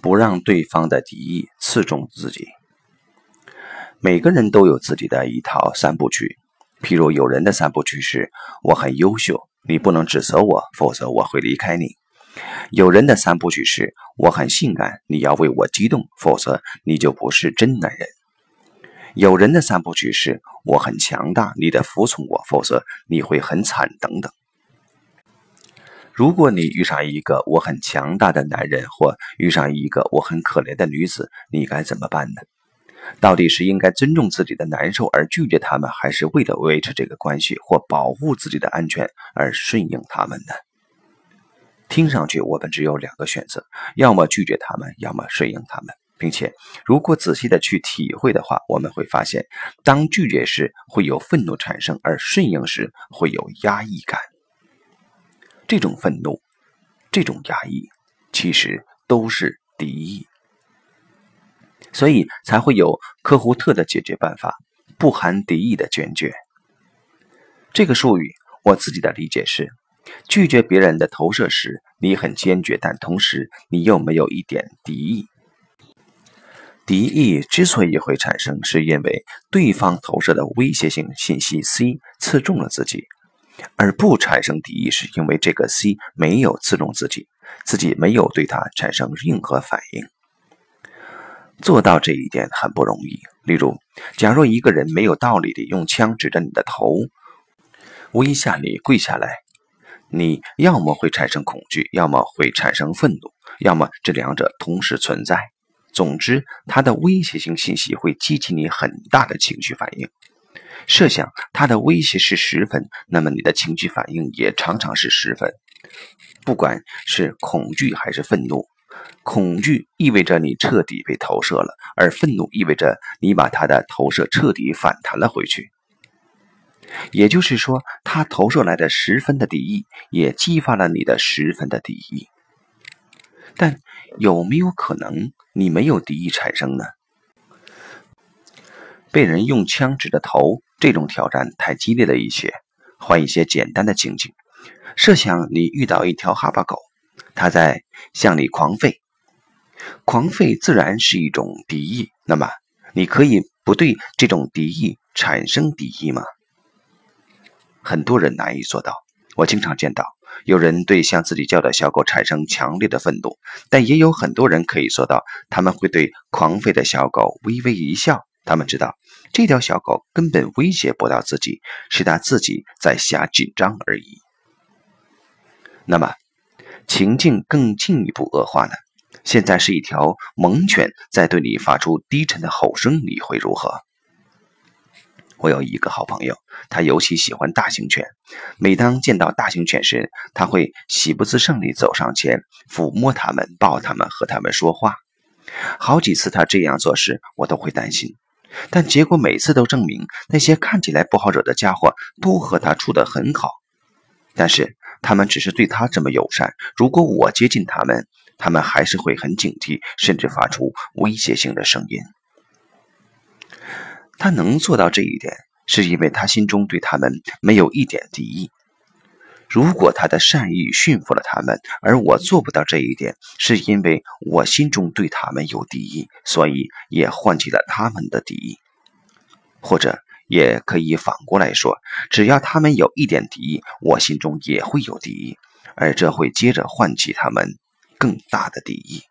不让对方的敌意刺中自己。每个人都有自己的一套三部曲，譬如有人的三部曲是：我很优秀，你不能指责我，否则我会离开你；有人的三部曲是：我很性感，你要为我激动，否则你就不是真男人；有人的三部曲是：我很强大，你得服从我，否则你会很惨，等等。如果你遇上一个我很强大的男人，或遇上一个我很可怜的女子，你该怎么办呢？到底是应该尊重自己的难受而拒绝他们，还是为了维持这个关系或保护自己的安全而顺应他们呢？听上去我们只有两个选择：要么拒绝他们，要么顺应他们。并且，如果仔细的去体会的话，我们会发现，当拒绝时会有愤怒产生，而顺应时会有压抑感。这种愤怒，这种压抑，其实都是敌意，所以才会有科胡特的解决办法——不含敌意的坚决。这个术语，我自己的理解是：拒绝别人的投射时，你很坚决，但同时你又没有一点敌意。敌意之所以会产生，是因为对方投射的威胁性信息 C 刺中了自己。而不产生敌意，是因为这个 C 没有刺中自己，自己没有对他产生任何反应。做到这一点很不容易。例如，假若一个人没有道理地用枪指着你的头，威吓你跪下来，你要么会产生恐惧，要么会产生愤怒，要么这两者同时存在。总之，他的威胁性信息会激起你很大的情绪反应。设想他的威胁是十分，那么你的情绪反应也常常是十分。不管是恐惧还是愤怒，恐惧意味着你彻底被投射了，而愤怒意味着你把他的投射彻底反弹了回去。也就是说，他投射来的十分的敌意，也激发了你的十分的敌意。但有没有可能你没有敌意产生呢？被人用枪指着头。这种挑战太激烈了一些，换一些简单的情景。设想你遇到一条哈巴狗，它在向你狂吠，狂吠自然是一种敌意。那么，你可以不对这种敌意产生敌意吗？很多人难以做到。我经常见到有人对向自己叫的小狗产生强烈的愤怒，但也有很多人可以做到，他们会对狂吠的小狗微微一笑。他们知道。这条小狗根本威胁不到自己，是他自己在瞎紧张而已。那么，情境更进一步恶化呢？现在是一条猛犬在对你发出低沉的吼声，你会如何？我有一个好朋友，他尤其喜欢大型犬。每当见到大型犬时，他会喜不自胜地走上前，抚摸它们，抱它们，和它们说话。好几次他这样做时，我都会担心。但结果每次都证明，那些看起来不好惹的家伙都和他处得很好。但是他们只是对他这么友善。如果我接近他们，他们还是会很警惕，甚至发出威胁性的声音。他能做到这一点，是因为他心中对他们没有一点敌意。如果他的善意驯服了他们，而我做不到这一点，是因为我心中对他们有敌意，所以也唤起了他们的敌意。或者也可以反过来说，只要他们有一点敌意，我心中也会有敌意，而这会接着唤起他们更大的敌意。